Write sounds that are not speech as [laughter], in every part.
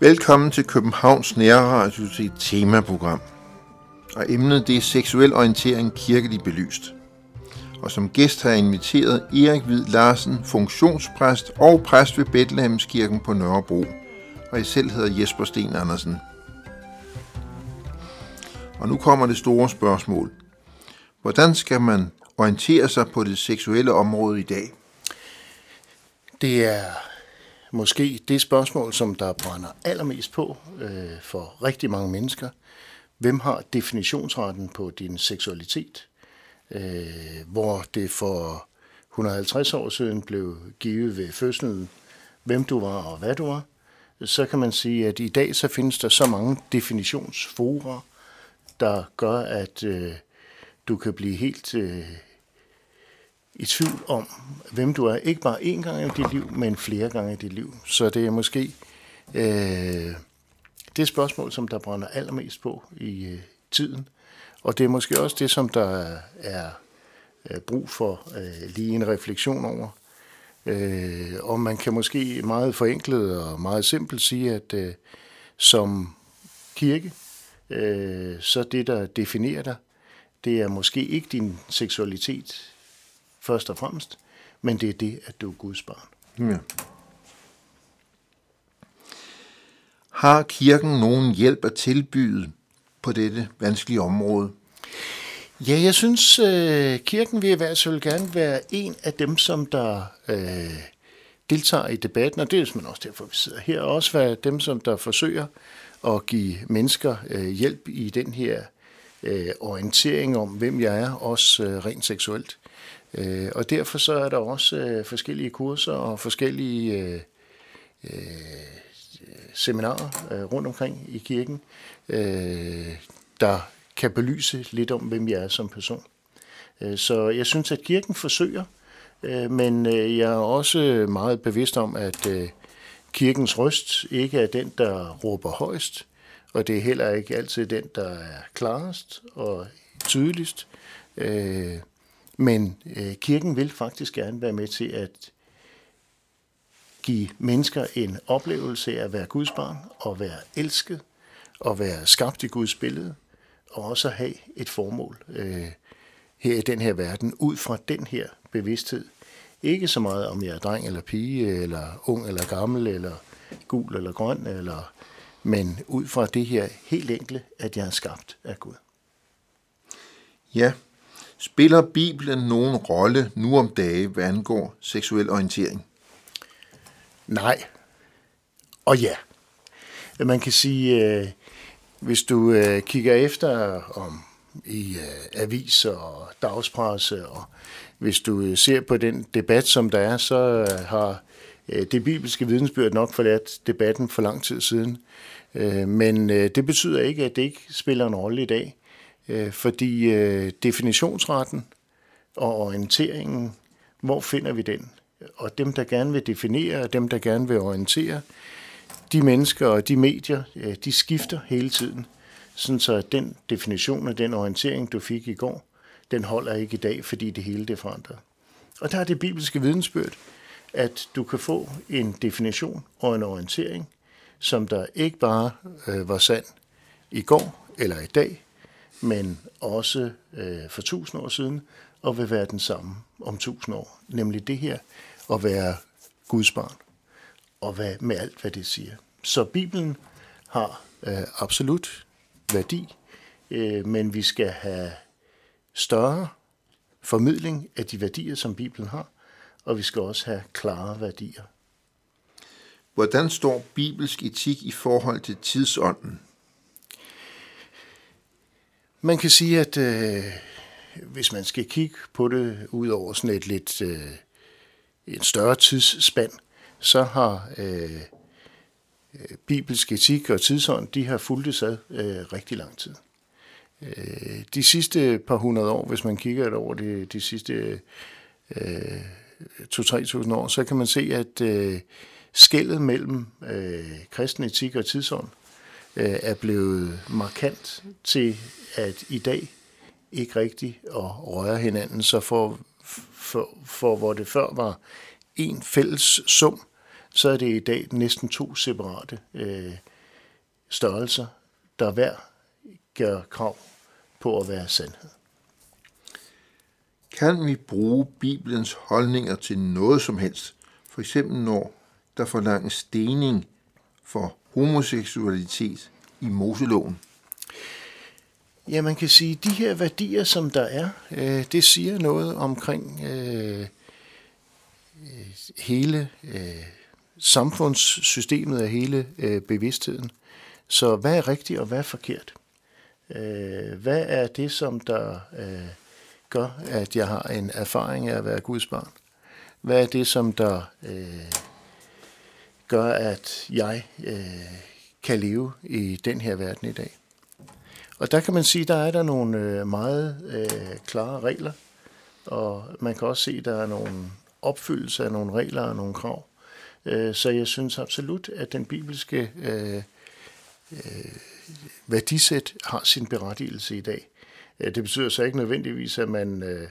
Velkommen til Københavns Nærradios et temaprogram. Og emnet det er seksuel orientering kirkeligt belyst. Og som gæst har jeg inviteret Erik Hvid Larsen, funktionspræst og præst ved Bethlehemskirken på Nørrebro. Og jeg selv hedder Jesper Sten Andersen. Og nu kommer det store spørgsmål. Hvordan skal man orientere sig på det seksuelle område i dag? Det er måske det spørgsmål, som der brænder allermest på øh, for rigtig mange mennesker. Hvem har definitionsretten på din seksualitet? Øh, hvor det for 150 år siden blev givet ved fødslen, hvem du var og hvad du var, så kan man sige, at i dag så findes der så mange definitionsfora, der gør, at øh, du kan blive helt øh, i tvivl om, hvem du er. Ikke bare én gang i dit liv, men flere gange i dit liv. Så det er måske øh, det spørgsmål, som der brænder allermest på i øh, tiden. Og det er måske også det, som der er øh, brug for øh, lige en refleksion over. Øh, og man kan måske meget forenklet og meget simpelt sige, at øh, som kirke, øh, så det, der definerer dig, det er måske ikke din seksualitet først og fremmest, men det er det, at du er Guds barn. Ja. Har kirken nogen hjælp at tilbyde på dette vanskelige område? Ja, jeg synes, øh, kirken vil i hvert fald gerne være en af dem, som der øh, deltager i debatten, og det er man også derfor, vi sidder her, og også være dem, som der forsøger at give mennesker øh, hjælp i den her øh, orientering om, hvem jeg er, også øh, rent seksuelt. Øh, og derfor så er der også øh, forskellige kurser og forskellige øh, øh, seminarer øh, rundt omkring i kirken, øh, der kan belyse lidt om, hvem jeg er som person. Øh, så jeg synes, at kirken forsøger, øh, men øh, jeg er også meget bevidst om, at øh, kirkens røst ikke er den, der råber højst, og det er heller ikke altid den, der er klarest og tydeligst. Øh, men øh, kirken vil faktisk gerne være med til at give mennesker en oplevelse af at være Guds barn, og være elsket, og være skabt i Guds billede, og også have et formål øh, her i den her verden, ud fra den her bevidsthed. Ikke så meget om jeg er dreng eller pige, eller ung eller gammel, eller gul eller grøn, eller, men ud fra det her helt enkle, at jeg er skabt af Gud. Ja, Spiller Bibelen nogen rolle nu om dage, hvad angår seksuel orientering? Nej. Og ja. Man kan sige, øh, hvis du øh, kigger efter om i øh, aviser og dagspresse, og hvis du øh, ser på den debat, som der er, så øh, har øh, det bibelske vidensbyrd nok forladt debatten for lang tid siden. Men det betyder ikke, at det ikke spiller en rolle i dag fordi definitionsretten og orienteringen, hvor finder vi den? Og dem, der gerne vil definere, og dem, der gerne vil orientere, de mennesker og de medier, de skifter hele tiden. Sådan så den definition og den orientering, du fik i går, den holder ikke i dag, fordi det hele det forandret. Og der er det bibelske vidensbyrd, at du kan få en definition og en orientering, som der ikke bare øh, var sand i går eller i dag, men også øh, for tusind år siden, og vil være den samme om tusind år. Nemlig det her, at være Guds barn, og hvad, med alt, hvad det siger. Så Bibelen har øh, absolut værdi, øh, men vi skal have større formidling af de værdier, som Bibelen har, og vi skal også have klare værdier. Hvordan står bibelsk etik i forhold til tidsånden? Man kan sige, at øh, hvis man skal kigge på det ud over sådan et lidt øh, en større tidsspand, så har øh, bibelsk etik og tidsånd, de har fulgt ad øh, rigtig lang tid. Øh, de sidste par hundrede år, hvis man kigger over de, de sidste øh, 2-3.000 år, så kan man se, at øh, skældet mellem øh, kristen etik og tidsånd øh, er blevet markant til, at i dag ikke rigtigt at røre hinanden, så for, for, for hvor det før var en fælles sum, så er det i dag næsten to separate øh, størrelser, der hver gør krav på at være sandhed. Kan vi bruge Bibelens holdninger til noget som helst? For eksempel når der forlanges stening for homoseksualitet i Moseloven. Ja, man kan sige, at de her værdier, som der er, øh, det siger noget omkring øh, øh hele øh, samfundssystemet og hele øh, bevidstheden. Så hvad er rigtigt og hvad er forkert? Øh, hvad er det, som der øh, gør, at jeg har en erfaring af at være Guds barn? Hvad er det, som der øh, gør, at jeg øh, kan leve i den her verden i dag? Og der kan man sige, der er der nogle øh, meget øh, klare regler, og man kan også se, at der er nogle opfyldelse af nogle regler og nogle krav. Øh, så jeg synes absolut, at den bibelske øh, øh, værdisæt har sin berettigelse i dag. Øh, det betyder så ikke nødvendigvis, at man øh,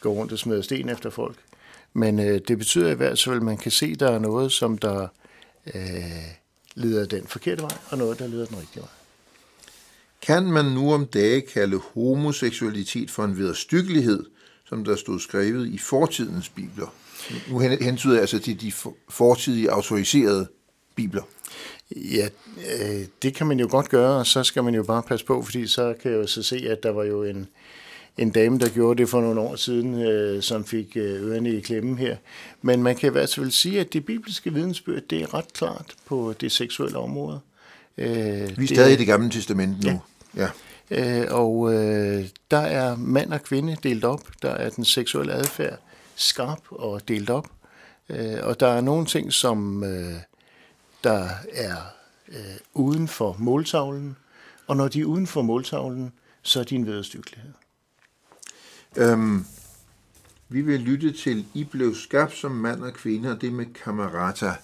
går rundt og smider sten efter folk. Men øh, det betyder i hvert fald, at man kan se, at der er noget, som der øh, leder den forkerte vej, og noget, der leder den rigtige vej. Kan man nu om dage kalde homoseksualitet for en vederstyggelighed, som der stod skrevet i fortidens bibler? Nu hentyder jeg altså til de fortidige autoriserede bibler. Ja, øh, det kan man jo godt gøre, og så skal man jo bare passe på, fordi så kan jeg jo så se, at der var jo en, en dame, der gjorde det for nogle år siden, øh, som fik øh, ørerne i klemmen her. Men man kan i hvert fald sige, at det bibelske vidensbyrd, det er ret klart på det seksuelle område. Øh, Vi er stadig i det gamle testament nu. Ja. ja. Øh, og øh, der er mand og kvinde delt op. Der er den seksuelle adfærd skarp og delt op. Øh, og der er nogle ting, som øh, der er øh, uden for måltavlen, og når de er uden for måltavlen, så er de en vederstykkelighed. Øhm, vi vil lytte til I blev skabt som mand og kvinde, og det med kamerata.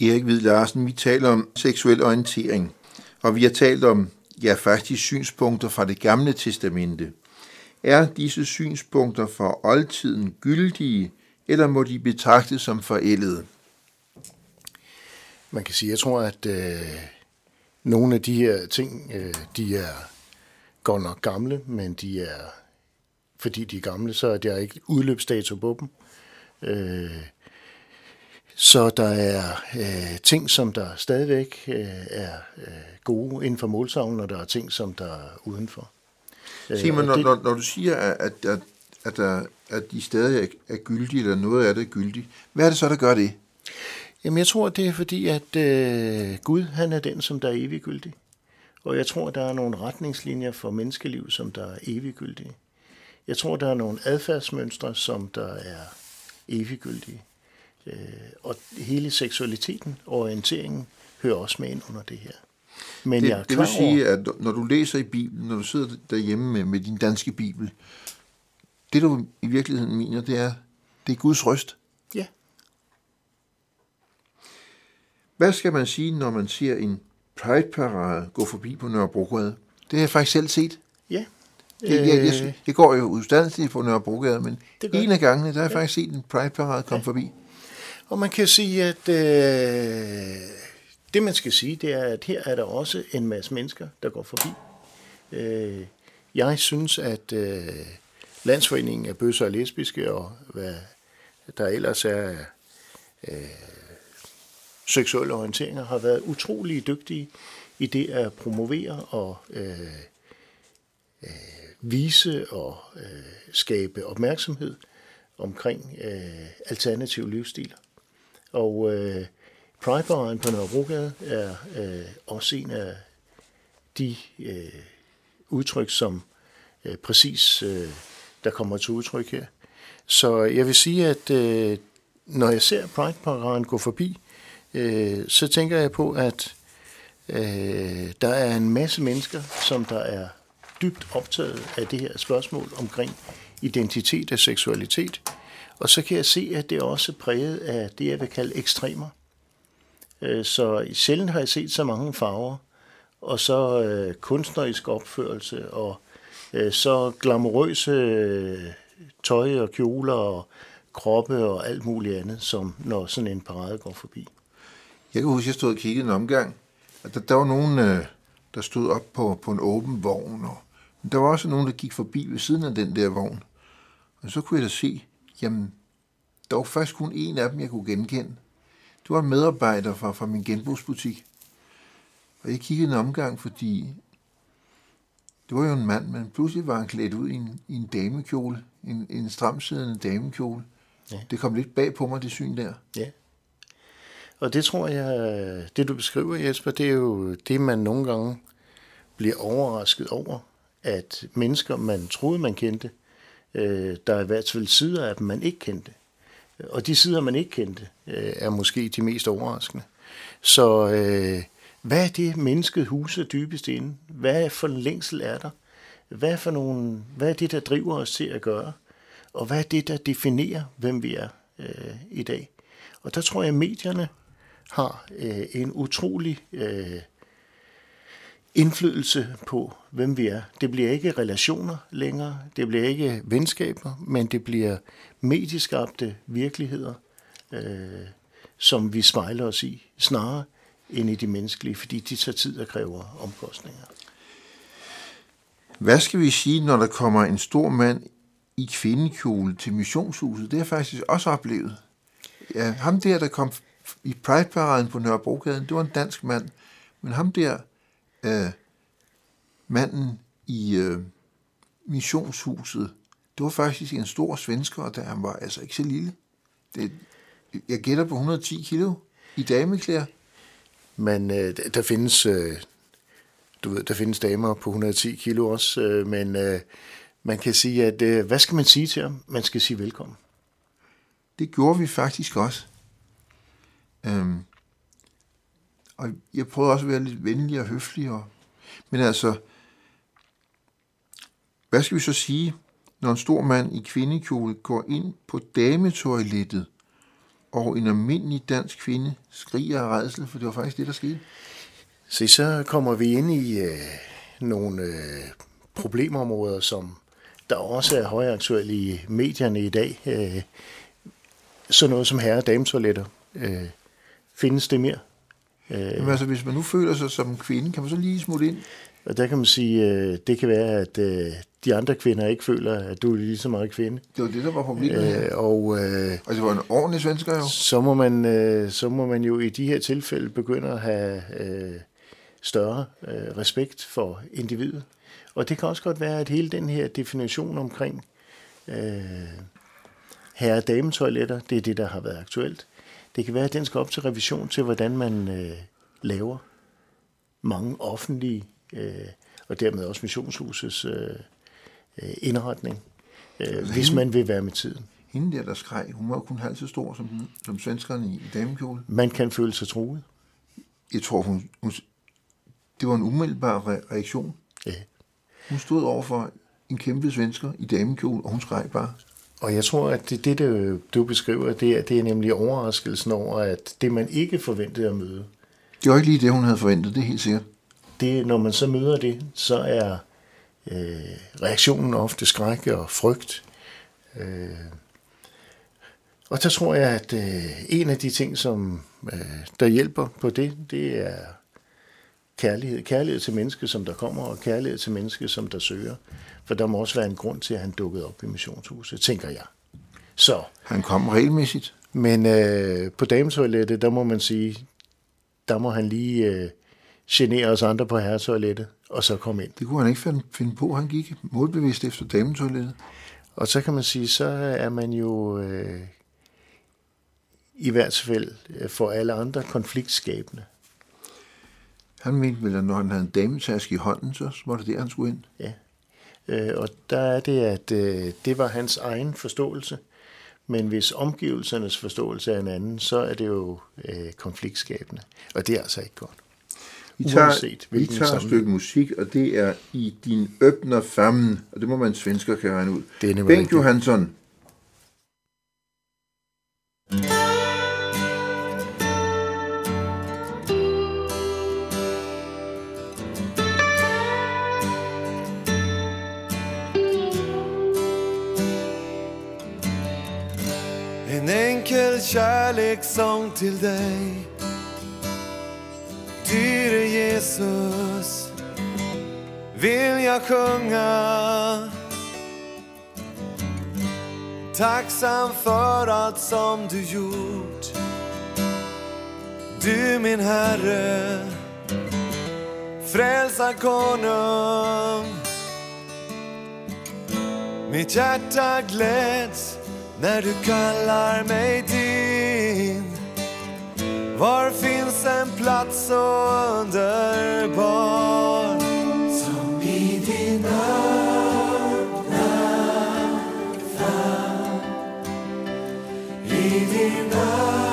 Erik Hvid Larsen, vi taler om seksuel orientering, og vi har talt om, ja faktisk synspunkter fra det gamle testamente. Er disse synspunkter for oldtiden gyldige, eller må de betragtes som forældede? Man kan sige, jeg tror, at øh, nogle af de her ting, øh, de er godt nok gamle, men de er, fordi de er gamle, så er der ikke udløbsdato på dem. Øh, så der er øh, ting, som der stadigvæk øh, er øh, gode inden for målsavnen, og der er ting, som der er udenfor. Øh, Simon, når, det, når, når du siger, at, at, at, der, at de stadig er, er gyldige, eller noget af det er gyldigt, hvad er det så, der gør det? Jamen, jeg tror, det er fordi, at øh, Gud, han er den, som der er eviggyldig. Og jeg tror, der er nogle retningslinjer for menneskeliv, som der er eviggyldige. Jeg tror, der er nogle adfærdsmønstre, som der er eviggyldige. Øh, og hele seksualiteten og orienteringen hører også med ind under det her. Men det, jeg er det vil sige, at når du læser i Bibelen, når du sidder derhjemme med, med din danske Bibel, det du i virkeligheden mener, det er, det er Guds røst. Ja. Hvad skal man sige, når man ser en Pride-parade gå forbi på Nørrebrogade? Det har jeg faktisk selv set. Ja. Jeg, jeg, jeg, øh. jeg går jo udstandsligt på Nørrebrogade, men en af gangene, der har jeg ja. faktisk set en Pride-parade komme ja. forbi. Og man kan sige, at øh, det man skal sige, det er, at her er der også en masse mennesker, der går forbi. Øh, jeg synes, at øh, Landsforeningen af Bøsser og Lesbiske, og hvad der ellers er øh, seksuelle orienteringer, har været utrolig dygtige i det at promovere og øh, øh, vise og øh, skabe opmærksomhed omkring øh, alternative livsstiler. Og øh, Pride på Nørrebrogade er øh, også en af de øh, udtryk, som øh, præcis øh, der kommer til udtryk her. Så jeg vil sige, at øh, når jeg ser Pride-paraden gå forbi, øh, så tænker jeg på, at øh, der er en masse mennesker, som der er dybt optaget af det her spørgsmål omkring identitet og seksualitet. Og så kan jeg se, at det er også præget af det, jeg vil kalde ekstremer. Øh, så sjældent har jeg set så mange farver, og så øh, kunstnerisk opførelse, og øh, så glamourøse øh, tøj og kjoler og kroppe og alt muligt andet, som når sådan en parade går forbi. Jeg kan huske, at jeg stod og kiggede en omgang, og der, der var nogen, øh, der stod op på, på en åben vogn, og der var også nogen, der gik forbi ved siden af den der vogn. Og så kunne jeg da se, jamen, der var faktisk kun en af dem, jeg kunne genkende. Det var en medarbejder fra, fra min genbrugsbutik. Og jeg kiggede en omgang, fordi det var jo en mand, men pludselig var han klædt ud i en, i en damekjole, en, en stramsiddende damekjole. Ja. Det kom lidt bag på mig, det syn der. Ja. Og det tror jeg, det du beskriver, Jesper, det er jo det, man nogle gange bliver overrasket over, at mennesker, man troede, man kendte, øh, der er i hvert fald sider af dem, man ikke kendte. Og de sider, man ikke kendte, øh, er måske de mest overraskende. Så øh, hvad er det, mennesket huser dybest inde? Hvad for en længsel er der? Hvad for nogle, hvad er det, der driver os til at gøre? Og hvad er det, der definerer, hvem vi er øh, i dag? Og der tror jeg, at medierne har øh, en utrolig øh, indflydelse på, hvem vi er. Det bliver ikke relationer længere, det bliver ikke venskaber, men det bliver medieskabte virkeligheder, øh, som vi spejler os i, snarere end i de menneskelige, fordi de tager tid og kræver omkostninger. Hvad skal vi sige, når der kommer en stor mand i kvindekjole til missionshuset? Det har jeg faktisk også oplevet. Ja, ham der, der kom i Pride-paraden på Nørrebrogaden, det var en dansk mand. Men ham der, øh, manden i øh, missionshuset, det var faktisk en stor svensker, og der han var altså ikke så lille. Det, jeg gætter på 110 kilo i dameklæder. Men øh, der findes, øh, du ved, der findes damer på 110 kilo også, øh, men øh, man kan sige, at øh, hvad skal man sige til ham? Man skal sige velkommen. Det gjorde vi faktisk også. Øhm, og jeg prøvede også at være lidt venlig og høflig. Og, men altså, hvad skal vi så sige, når en stor mand i kvindekjole går ind på dametoilettet og en almindelig dansk kvinde skriger af redsel, for det var faktisk det, der skete. Se, så kommer vi ind i øh, nogle øh, problemområder, som der også er højaktuelle i medierne i dag. Øh, sådan noget som herre- og dametoiletter. Øh, findes det mere? Øh, Jamen altså, hvis man nu føler sig som kvinde, kan man så lige smutte ind? Og der kan man sige, øh, det kan være, at øh, de andre kvinder ikke føler, at du er lige så meget kvinde. Det var det, der var problemet. Øh, og, øh, og det var en ordentlig svensker jo. Så må, man, øh, så må man jo i de her tilfælde begynde at have øh, større øh, respekt for individet. Og det kan også godt være, at hele den her definition omkring øh, herre- og dametoiletter, det er det, der har været aktuelt. Det kan være, at den skal op til revision til, hvordan man øh, laver mange offentlige, øh, og dermed også missionshusets øh, øh indretning, øh, hvis man vil være med tiden. Hende der, der skreg, hun var kun halvt så stor som, som svenskerne i, i damekjole. Man kan føle sig truet. Jeg tror, hun, hun det var en umiddelbar re- reaktion. Ja. Hun stod over for en kæmpe svensker i damekjole, og hun skreg bare. Og jeg tror, at det, det du, du beskriver, det er, det er nemlig overraskelsen over, at det man ikke forventede at møde. Det var ikke lige det, hun havde forventet, det er helt sikkert. Det, når man så møder det, så er øh, reaktionen ofte skræk og frygt. Øh, og der tror jeg, at øh, en af de ting, som øh, der hjælper på det, det er kærlighed. Kærlighed til mennesket, som der kommer, og kærlighed til mennesket, som der søger. For der må også være en grund til, at han dukkede op i missionshuset, tænker jeg. Så. Han kom regelmæssigt. Men øh, på dametoilettet, der må man sige, der må han lige øh, genere os andre på herretoilettet, og så komme ind. Det kunne han ikke finde, finde på. Han gik målbevidst efter dametoilettet. Og så kan man sige, så er man jo øh, i hvert fald øh, for alle andre konfliktskabende. Han mente vel, at når han havde en dametaske i hånden, så var det der, han skulle ind. Ja. Øh, og der er det, at øh, det var hans egen forståelse. Men hvis omgivelsernes forståelse er en anden, så er det jo øh, konfliktskabende. Og det er altså ikke godt. Vi tager, Uanset, vi tager et stykke musik, og det er i din øbner fammen, og det må man svensker kan regne ud. Det er Bengt Johansson. Kärlekssång till dig. Dyre Jesus vill jag sjunga Tacksam för allt som du gjort. Du min Herre frälsarkonung Mitt hjärta gläds när du kallar mig till var finns en plats så underbar som i din öppna famn? I din öppna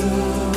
Jesus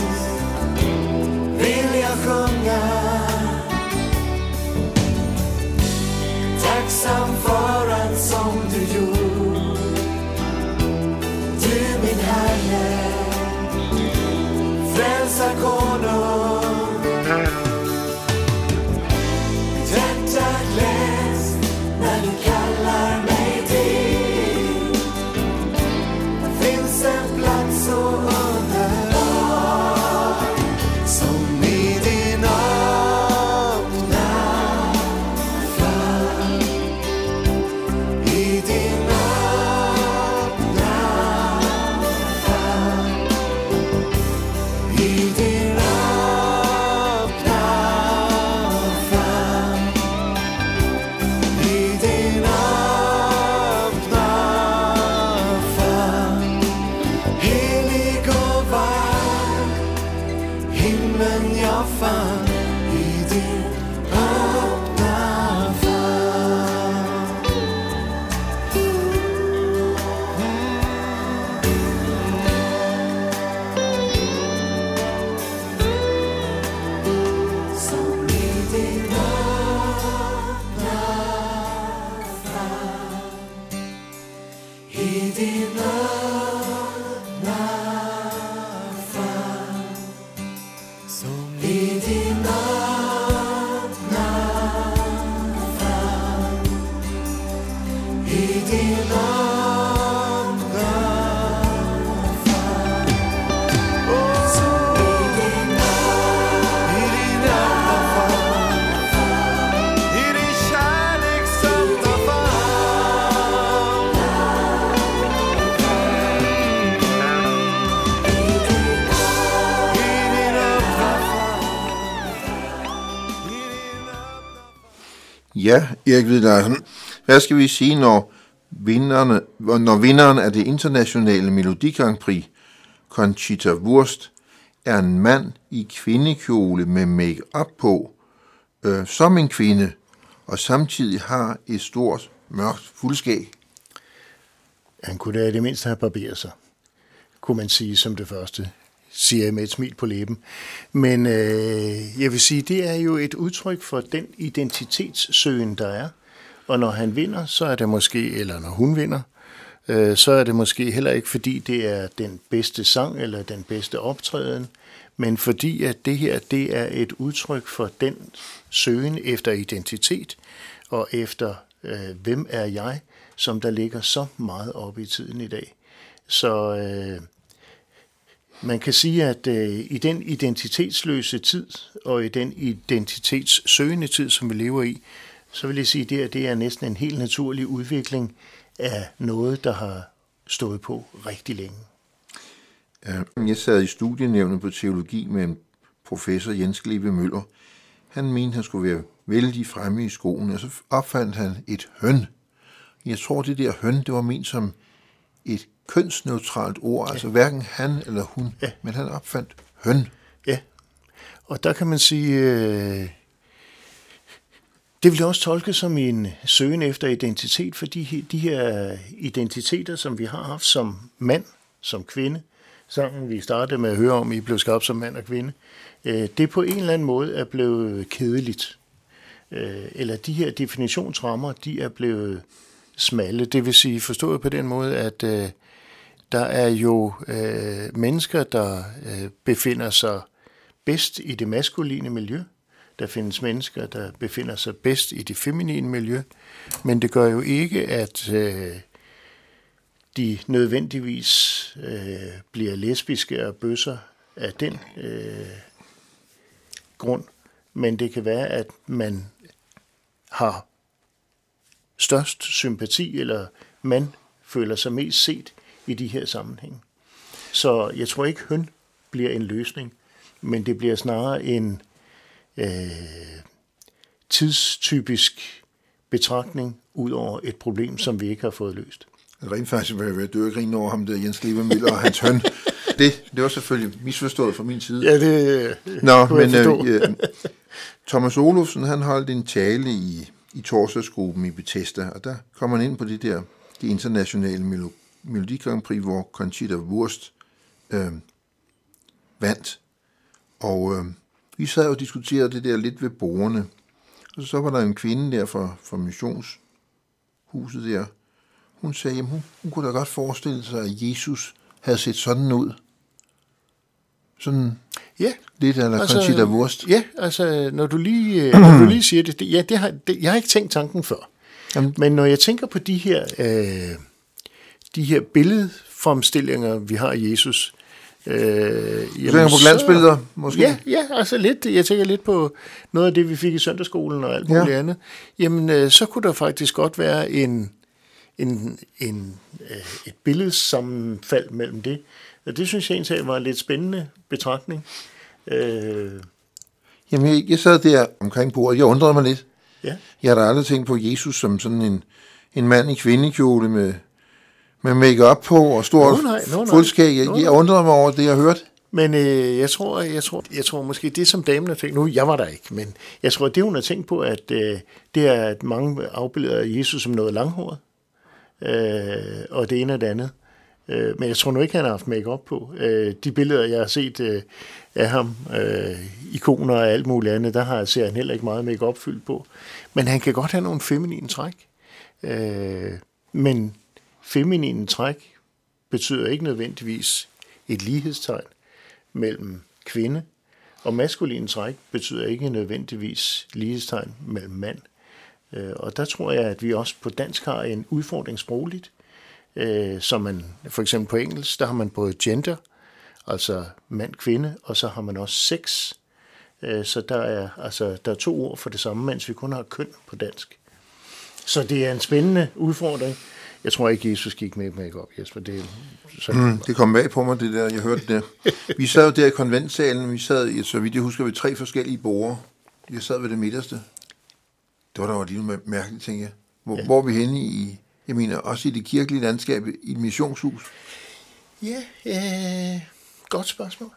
Erik Hvidlarsen, Hvad skal vi sige, når, vinderne, når vinderen af det internationale Melodi Grand Prix, Conchita Wurst, er en mand i kvindekjole med make-up på, øh, som en kvinde, og samtidig har et stort, mørkt fuldskæg? Han kunne da i det mindste have barberet sig, kunne man sige som det første, siger jeg med et smil på læben. Men øh, jeg vil sige, det er jo et udtryk for den identitetssøgen, der er. Og når han vinder, så er det måske, eller når hun vinder, øh, så er det måske heller ikke, fordi det er den bedste sang eller den bedste optræden, men fordi at det her, det er et udtryk for den søgen efter identitet og efter, øh, hvem er jeg, som der ligger så meget op i tiden i dag. Så øh, man kan sige, at øh, i den identitetsløse tid og i den identitetssøgende tid, som vi lever i, så vil jeg sige, at det, er- det er næsten en helt naturlig udvikling af noget, der har stået på rigtig længe. Øh, jeg sad i studienævnet på teologi med en professor, Jens Glebe Møller. Han mente, han skulle være vældig fremme i skolen, og så opfandt han et høn. Jeg tror, det der høn, det var ment som et kønsneutralt ord, altså hverken han eller hun, Ja. men han opfandt høn. Ja, og der kan man sige, øh, det vil jeg også tolke som en søgen efter identitet, fordi de her identiteter, som vi har haft som mand, som kvinde, sangen vi startede med at høre om, I blev skabt som mand og kvinde, øh, det på en eller anden måde er blevet kedeligt. Øh, eller de her definitionsrammer, de er blevet smalle. Det vil sige forstået på den måde, at øh, der er jo øh, mennesker, der øh, befinder sig bedst i det maskuline miljø. Der findes mennesker, der befinder sig bedst i det feminine miljø. Men det gør jo ikke, at øh, de nødvendigvis øh, bliver lesbiske og bøsser af den øh, grund. Men det kan være, at man har størst sympati, eller man føler sig mest set i de her sammenhænge. Så jeg tror ikke, høn bliver en løsning, men det bliver snarere en øh, tidstypisk betragtning ud over et problem, som vi ikke har fået løst. Rent faktisk var jeg ved at dø og grine over ham der, Jens Glebe Møller og hans høn. [laughs] Det, det var selvfølgelig misforstået fra min side. Ja, det Nå, men øh, øh, Thomas Olufsen, han holdt en tale i, i torsdagsgruppen i Bethesda, og der kom han ind på det der, det internationale Melo- Melodi Grand Prix, hvor Conchita Wurst øh, vandt. Og øh, vi sad og diskuterede det der lidt ved bordene. Og så var der en kvinde der fra, fra missionshuset der. Hun sagde, at hun, hun kunne da godt forestille sig, at Jesus havde set sådan ud. Sådan Ja, lidt eller altså, Conchita Wurst. Ja, altså, når du lige, øh, [clears throat] når du lige siger det, det, ja, det har, det, jeg har ikke tænkt tanken før. Jamen- Men når jeg tænker på de her, øh, de her billedfremstillinger, vi har af Jesus, øh, Du tænker på glansbilleder, måske? Ja, ja, altså lidt. Jeg tænker lidt på noget af det, vi fik i søndagsskolen og alt Ja. muligt andet. Jamen, øh, så kunne der faktisk godt være en, en, en, øh, et billedsammenfald mellem det. Det synes jeg egentlig var en lidt spændende betragtning. Øh, Jamen, jeg, jeg sad der omkring bordet. Jeg undrede mig lidt. ja. Jeg har da aldrig tænkt på Jesus som sådan en, en mand i kvindekjole med, med make på og stor nej, nej. fuldskæg. Jeg, jeg undrede mig over det, jeg hørte. Men øh, jeg, tror, jeg, tror, jeg tror måske, det som damen har tænkt, nu jeg var der ikke, men jeg tror, det hun har tænkt på, at øh, det er, at mange afbilleder af Jesus som noget langhåret, øh, og det ene og det andet. Øh, men jeg tror nu ikke, han har haft make på. Øh, de billeder, jeg har set øh, af ham, øh, ikoner og alt muligt andet, der har ser han heller ikke meget make fyldt på. Men han kan godt have nogle feminine træk. Øh, men feminine træk betyder ikke nødvendigvis et lighedstegn mellem kvinde, og maskulin træk betyder ikke nødvendigvis lighedstegn mellem mand. Øh, Og der tror jeg, at vi også på dansk har en udfordring sprogligt, øh, som man for eksempel på engelsk, der har man både gender, altså mand-kvinde, og så har man også sex. Øh, Så der er, altså, der er to ord for det samme, mens vi kun har køn på dansk. Så det er en spændende udfordring. Jeg tror ikke, Jesus gik med make-up, Jesper. Det, så, Mm, det kom bag på mig, det der. Jeg hørte det. Vi sad jo der i konventsalen. Vi sad, i, så vidt jeg husker, ved tre forskellige borde. Jeg sad ved det midterste. Det var da lige mærkeligt, tænker jeg. Hvor, ja. hvor er vi henne i, jeg mener, også i det kirkelige landskab, i et missionshus. Ja, øh, godt spørgsmål.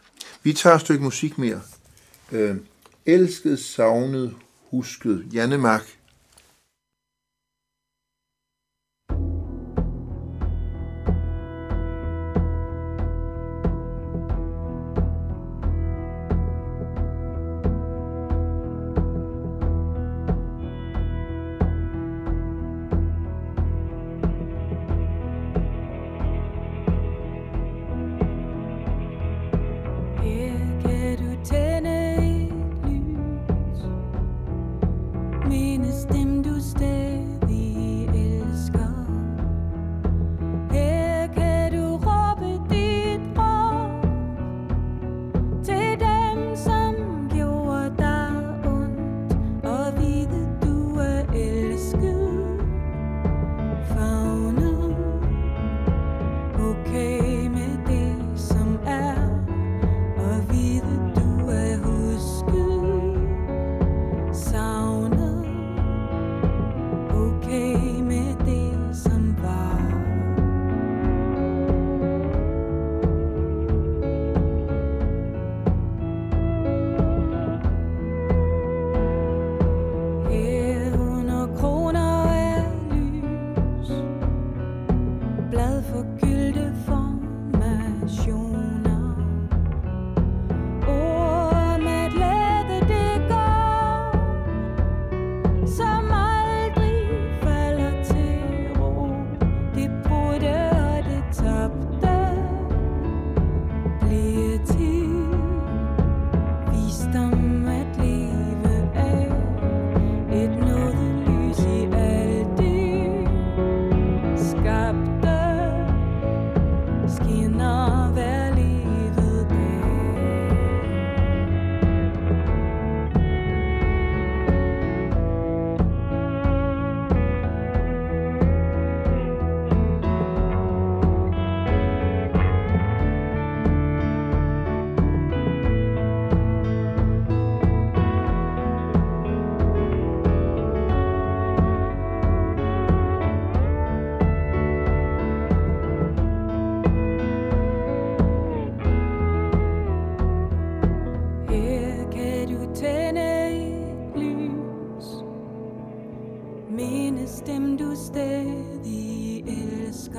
Vi tager et stykke musik mere. Øh, elsket, savnet, husket. Janne Mark.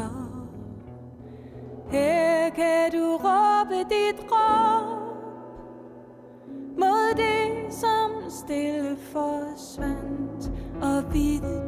navn. Her kan du råbe dit råb mod det, som stille forsvandt og vidt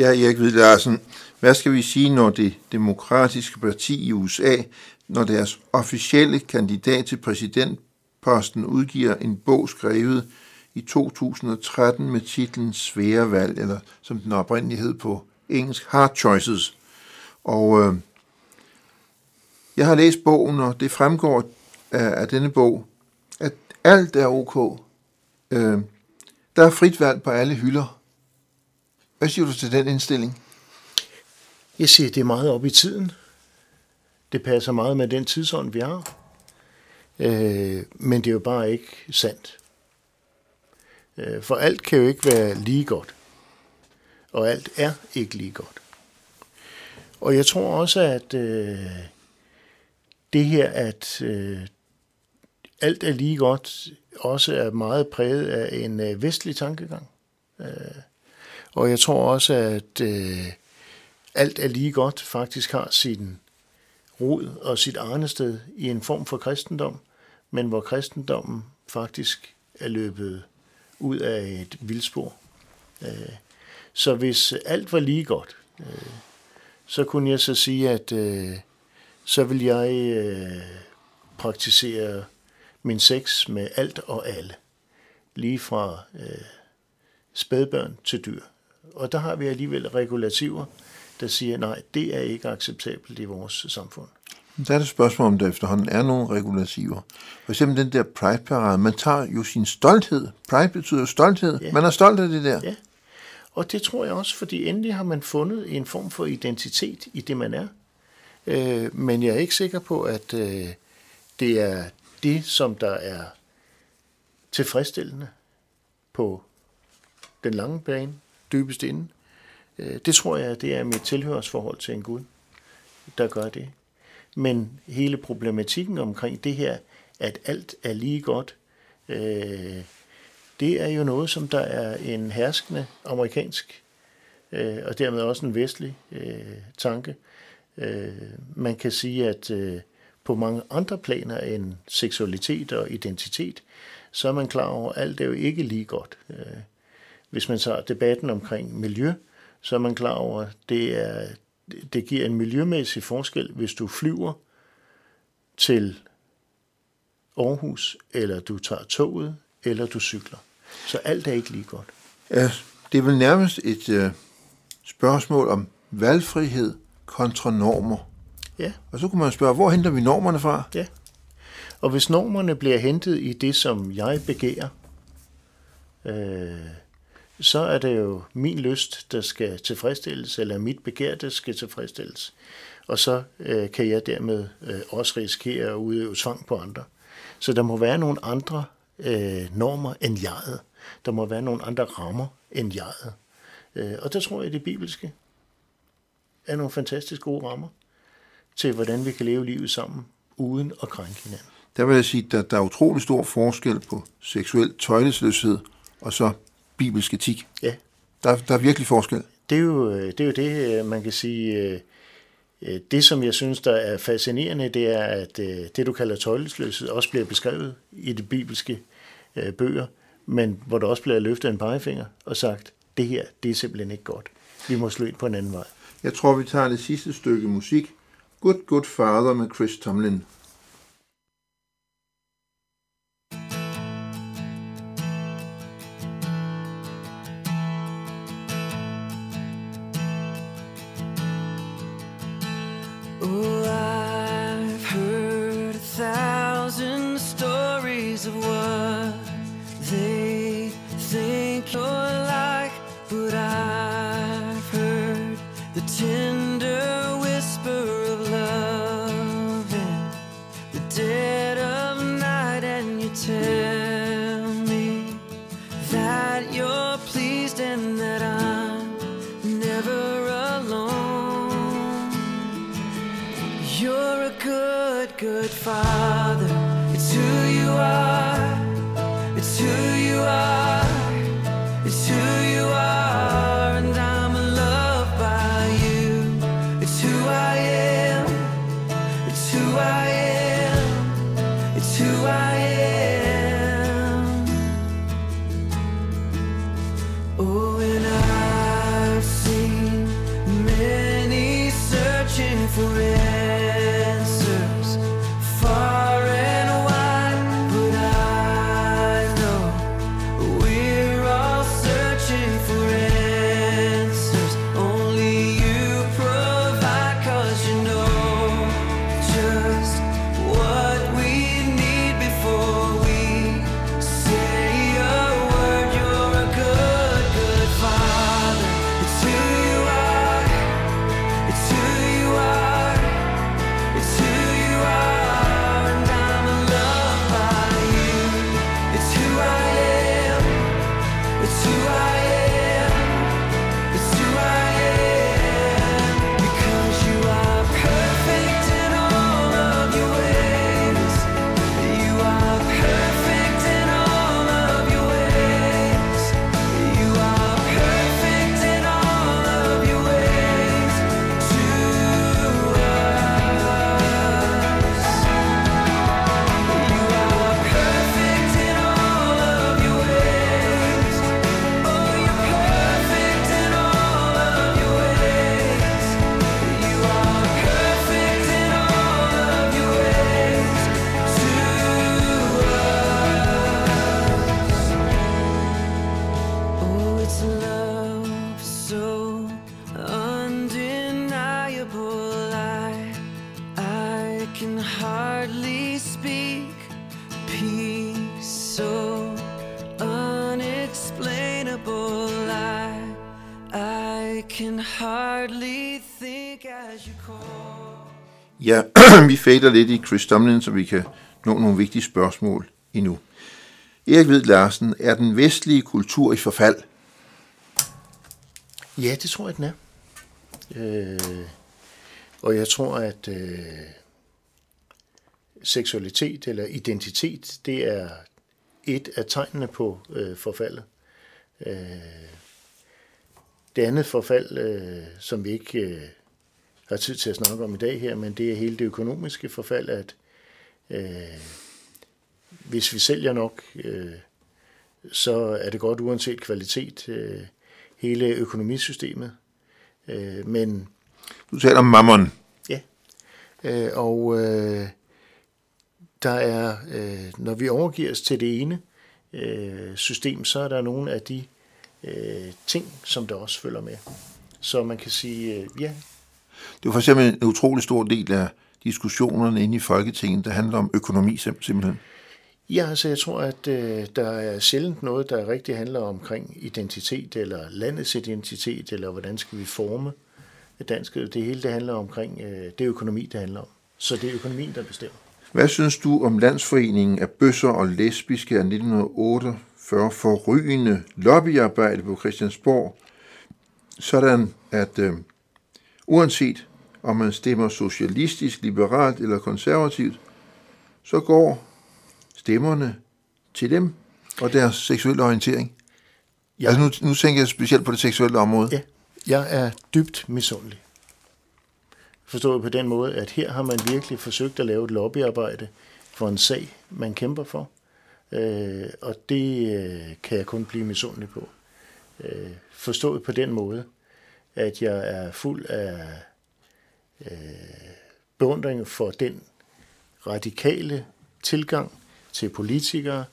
Ja, Erik Hvid Larsen, hvad skal vi sige, når det demokratiske parti i USA, når deres officielle kandidat til præsidentposten udgiver en bog skrevet i 2013 med titlen Svære valg, eller som den oprindeligt hed på engelsk, Hard Choices. Og øh, jeg har læst bogen, og det fremgår af, af denne bog, at alt er ok. Øh, der er frit valg på alle hylder. Hvad siger du til den indstilling? Jeg siger, det er meget op i tiden. Det passer meget med den tidsånd, vi har. Øh, men det er jo bare ikke sandt. Øh, for alt kan jo ikke være lige godt. Og alt er ikke lige godt. Og jeg tror også, at øh, det her, at øh, alt er lige godt, også er meget præget af en øh, vestlig tankegang. Øh, og jeg tror også, at øh, alt er lige godt faktisk har sin rod og sit arnested i en form for kristendom, men hvor kristendommen faktisk er løbet ud af et vildspor. Øh, Så hvis alt var lige godt, øh, så kunne jeg så sige, at øh, så vil jeg øh, praktisere min sex med alt og alle. Lige fra øh, spædbørn til dyr. Og der har vi alligevel regulativer, der siger, nej, det er ikke acceptabelt i vores samfund. Der er det spørgsmål, om der efterhånden er nogle regulativer. For eksempel den der Pride-parade. Man tager jo sin stolthed. Pride betyder jo stolthed. Ja. Man er stolt af det der. Ja. Og det tror jeg også, fordi endelig har man fundet en form for identitet i det, man er. Øh, men jeg er ikke sikker på, at øh, det er det, som der er tilfredsstillende på den lange bane, dybest inde. Øh, det tror jeg, det er mit tilhørsforhold til en Gud, der gør det. Men hele problematikken omkring det her, at alt er lige godt, øh, det er jo noget, som der er en herskende amerikansk, øh, og dermed også en vestlig øh, tanke. Øh, man kan sige, at øh, på mange andre planer end seksualitet og identitet, så er man klar over, at alt er jo ikke lige godt. Øh, hvis man tager debatten omkring miljø, så er man klar over, at det, er, det giver en miljømæssig forskel, hvis du flyver til Aarhus, eller du tager toget, eller du cykler. Så alt er ikke lige godt. Ja, det er vel nærmest et øh, spørgsmål om valgfrihed kontra normer. Ja, Og så kunne man spørge, hvor henter vi normerne fra? ja. Og hvis normerne bliver hentet i det, som jeg begærer, øh, så er det jo min lyst, der skal tilfredsstilles, eller mit begær, der skal tilfredsstilles. Og så øh, kan jeg dermed øh, også risikere at udøve tvang på andre. Så der må være nogle andre øh, normer end jeget. Der må være nogle andre rammer end jeget. Øh, og der tror jeg, det bibelske er nogle fantastisk gode rammer til, hvordan vi kan leve livet sammen, uden at krænke hinanden. Der vil jeg sige, at der, der er utrolig stor forskel på seksuel tøjlesløshed og så bibelsk etik. Ja, Der, der er virkelig forskel. det er jo øh, det, er jo det øh, man kan sige, øh, det som jeg synes, der er fascinerende, det er, at det du kalder tøjlesløshed også bliver beskrevet i de bibelske bøger, men hvor der også bliver løftet en pegefinger og sagt, det her, det er simpelthen ikke godt. Vi må slå ind på en anden vej. Jeg tror, vi tager det sidste stykke musik. Good Good Father med Chris Tomlin. You're a good, good father. It's who you are. It's who you are. It's who you are. Fader lidt i Chris Tomlin, så vi kan nå nogle vigtige spørgsmål endnu. Erik Hvid Larsen, er den vestlige kultur i forfald? Ja, det tror jeg, den er. Øh, og jeg tror, at øh, seksualitet eller identitet, det er et af tegnene på øh, forfaldet. Øh, det andet forfald, øh, som vi ikke øh, har tid til at snakke om i dag her, men det er hele det økonomiske forfald, at øh, hvis vi sælger nok, øh, så er det godt uanset kvalitet, øh, hele økonomisystemet. Øh, men Du taler om mammon. Ja, øh, og øh, der er, øh, når vi overgiver os til det ene øh, system, så er der nogle af de øh, ting, som der også følger med. Så man kan sige, øh, ja, Det er jo for eksempel en utrolig stor del af diskussionerne inde i Folketinget, der handler om økonomi sim- simpelthen. Ja, altså jeg tror, at øh, der er sjældent noget, der rigtig handler omkring identitet, eller landets identitet, eller hvordan skal vi forme dansk. Det hele det handler omkring, øh, det er økonomi, det handler om. Så det er økonomien, der bestemmer. Hvad synes du om Landsforeningen af Bøsser og Lesbiske af 1948 forrygende lobbyarbejde på Christiansborg, sådan at øh, uanset om man stemmer socialistisk, liberalt eller konservativt, så går stemmerne til dem og deres seksuelle orientering. Ja. Altså nu, nu tænker jeg specielt på det seksuelle område. Ja, jeg er dybt misundelig. Forstået på den måde, at her har man virkelig forsøgt at lave et lobbyarbejde for en sag, man kæmper for. Øh, og det øh, kan jeg kun blive misundelig på. Øh, forstået på den måde, at jeg er fuld af øh, beundring for den radikale tilgang til politikere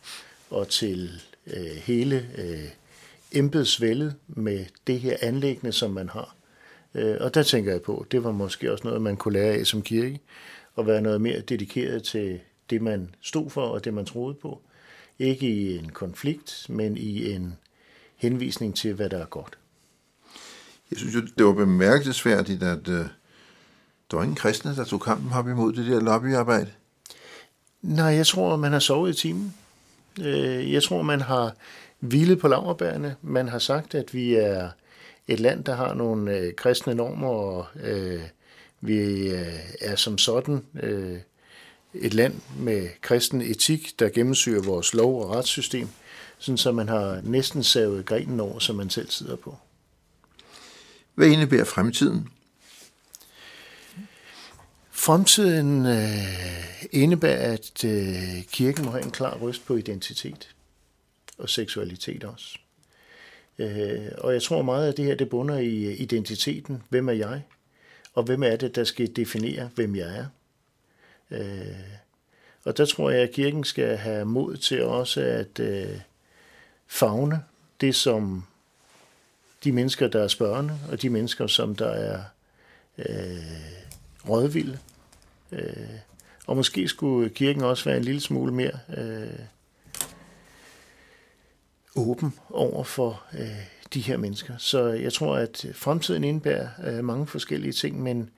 og til øh, hele øh, embedsvældet med det her anlæggende, som man har. Øh, og der tænker jeg på, det var måske også noget, man kunne lære af som kirke, at være noget mere dedikeret til det, man stod for og det, man troede på. Ikke i en konflikt, men i en henvisning til, hvad der er godt. Jeg synes jo, det var bemærkelsesværdigt, at øh, der var ingen kristne, der tog kampen op imod det der lobbyarbejde. Nej, jeg tror, man har sovet i timen. Øh, Jeg tror, man har hvilet på laverbærene. Man har sagt, at vi er et land, der har nogle øh, kristne normer og øh, Vi øh, er som sådan øh, et land med kristen etik, der gennemsyrer vores lov- og retssystem, sådan så man har næsten savet grenen over, som man selv sidder på. Hvad indebærer fremtiden? Fremtiden øh, indebærer, at øh, kirken må have en klar røst på identitet og seksualitet også. Øh, og jeg tror meget, at det her det bunder i øh, identiteten. Hvem er jeg? Og hvem er det, der skal definere, hvem jeg er? Øh, og der tror jeg, at kirken skal have mod til også at øh, fagne det, som de mennesker, der er spørgende, og de mennesker, som der er øh, rådvilde. Øh, og måske skulle kirken også være en lille smule mere øh, åben over for øh, de her mennesker. Så jeg tror, at fremtiden indebærer øh, mange forskellige ting, men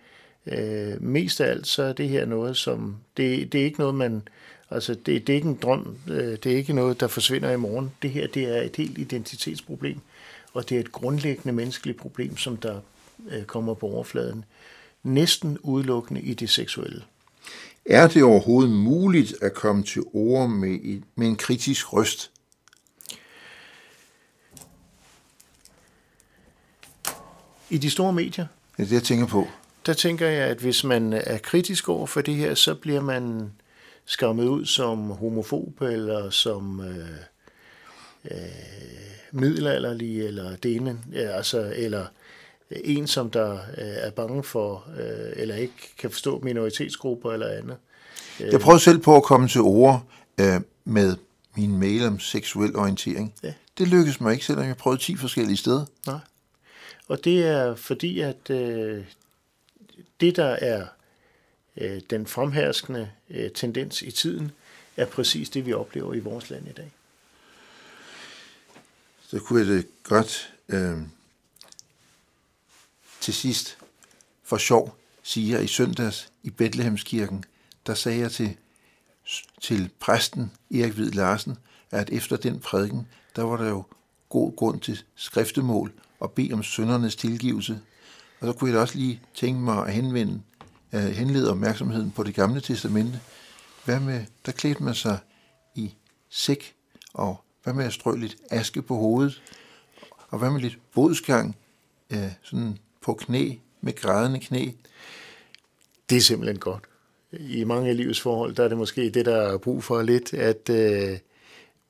øh, mest af alt så er det her noget, som det, det er ikke noget, man altså det, det er ikke en drøm, øh, det er ikke noget, der forsvinder i morgen. Det her det er et helt identitetsproblem, og det er et grundlæggende menneskeligt problem, som der øh, kommer på overfladen næsten udelukkende i det seksuelle. Er det overhovedet muligt at komme til ord med, med en kritisk røst? I de store medier, Det er det, jeg tænker på. der tænker jeg, at hvis man er kritisk over for det her, så bliver man skammet ud som homofob eller som øh, øh, middelalderlig eller det ene, altså, eller en, som der øh, er bange for øh, eller ikke kan forstå minoritetsgrupper eller andet. Jeg prøvede selv på at komme til ord øh, med min mail om seksuel orientering. Ja. Det lykkedes mig ikke, selvom jeg prøvede 10 forskellige steder. Nej. Og det er fordi, at øh, det, der er øh, den fremherskende øh, tendens i tiden, er præcis det, vi oplever i vores land i dag. Så kunne jeg det godt øh, til sidst for sjov sige, at i søndags i Bethlehemskirken, der sagde jeg til, til præsten Erik Hvid Larsen, at efter den prædiken, der var der jo god grund til skriftemål og bede om søndernes tilgivelse. Og så kunne jeg da også lige tænke mig at henvende, øh, henlede opmærksomheden på det gamle testamente. Hvad med, der klædte man sig i sæk, og hvad med at strø lidt aske på hovedet, og hvad med lidt bodsgang, øh, sådan på knæ, med grædende knæ. Det er simpelthen godt. I mange af livets forhold, der er det måske det, der er brug for lidt, at øh,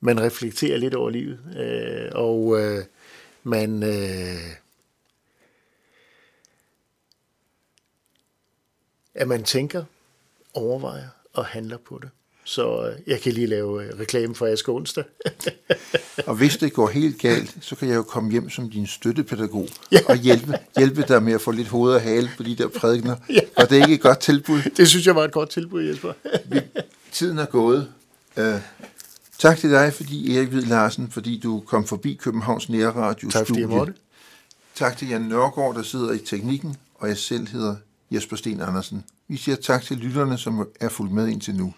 man reflekterer lidt over livet, øh, og øh, man øh, at man tænker, overvejer og handler på det. Så øh, jeg kan lige lave øh, reklame for Aske Onsdag. [laughs] Og hvis det går helt galt, så kan jeg jo komme hjem som din støttepædagog Ja. og hjælpe, hjælpe dig med at få lidt hoved og hale på de der prædikner. Og det er ikke et godt tilbud. det synes jeg var et godt tilbud, Jesper. Tiden er gået. Uh, tak til dig, fordi Erik Hvid Larsen, fordi du kom forbi Københavns Nærradio tak fordi jeg måtte. Tak til Jan Nørgaard, der sidder i teknikken, og jeg selv hedder Jesper Sten Andersen. Vi siger tak til lytterne, som er fulgt med indtil nu.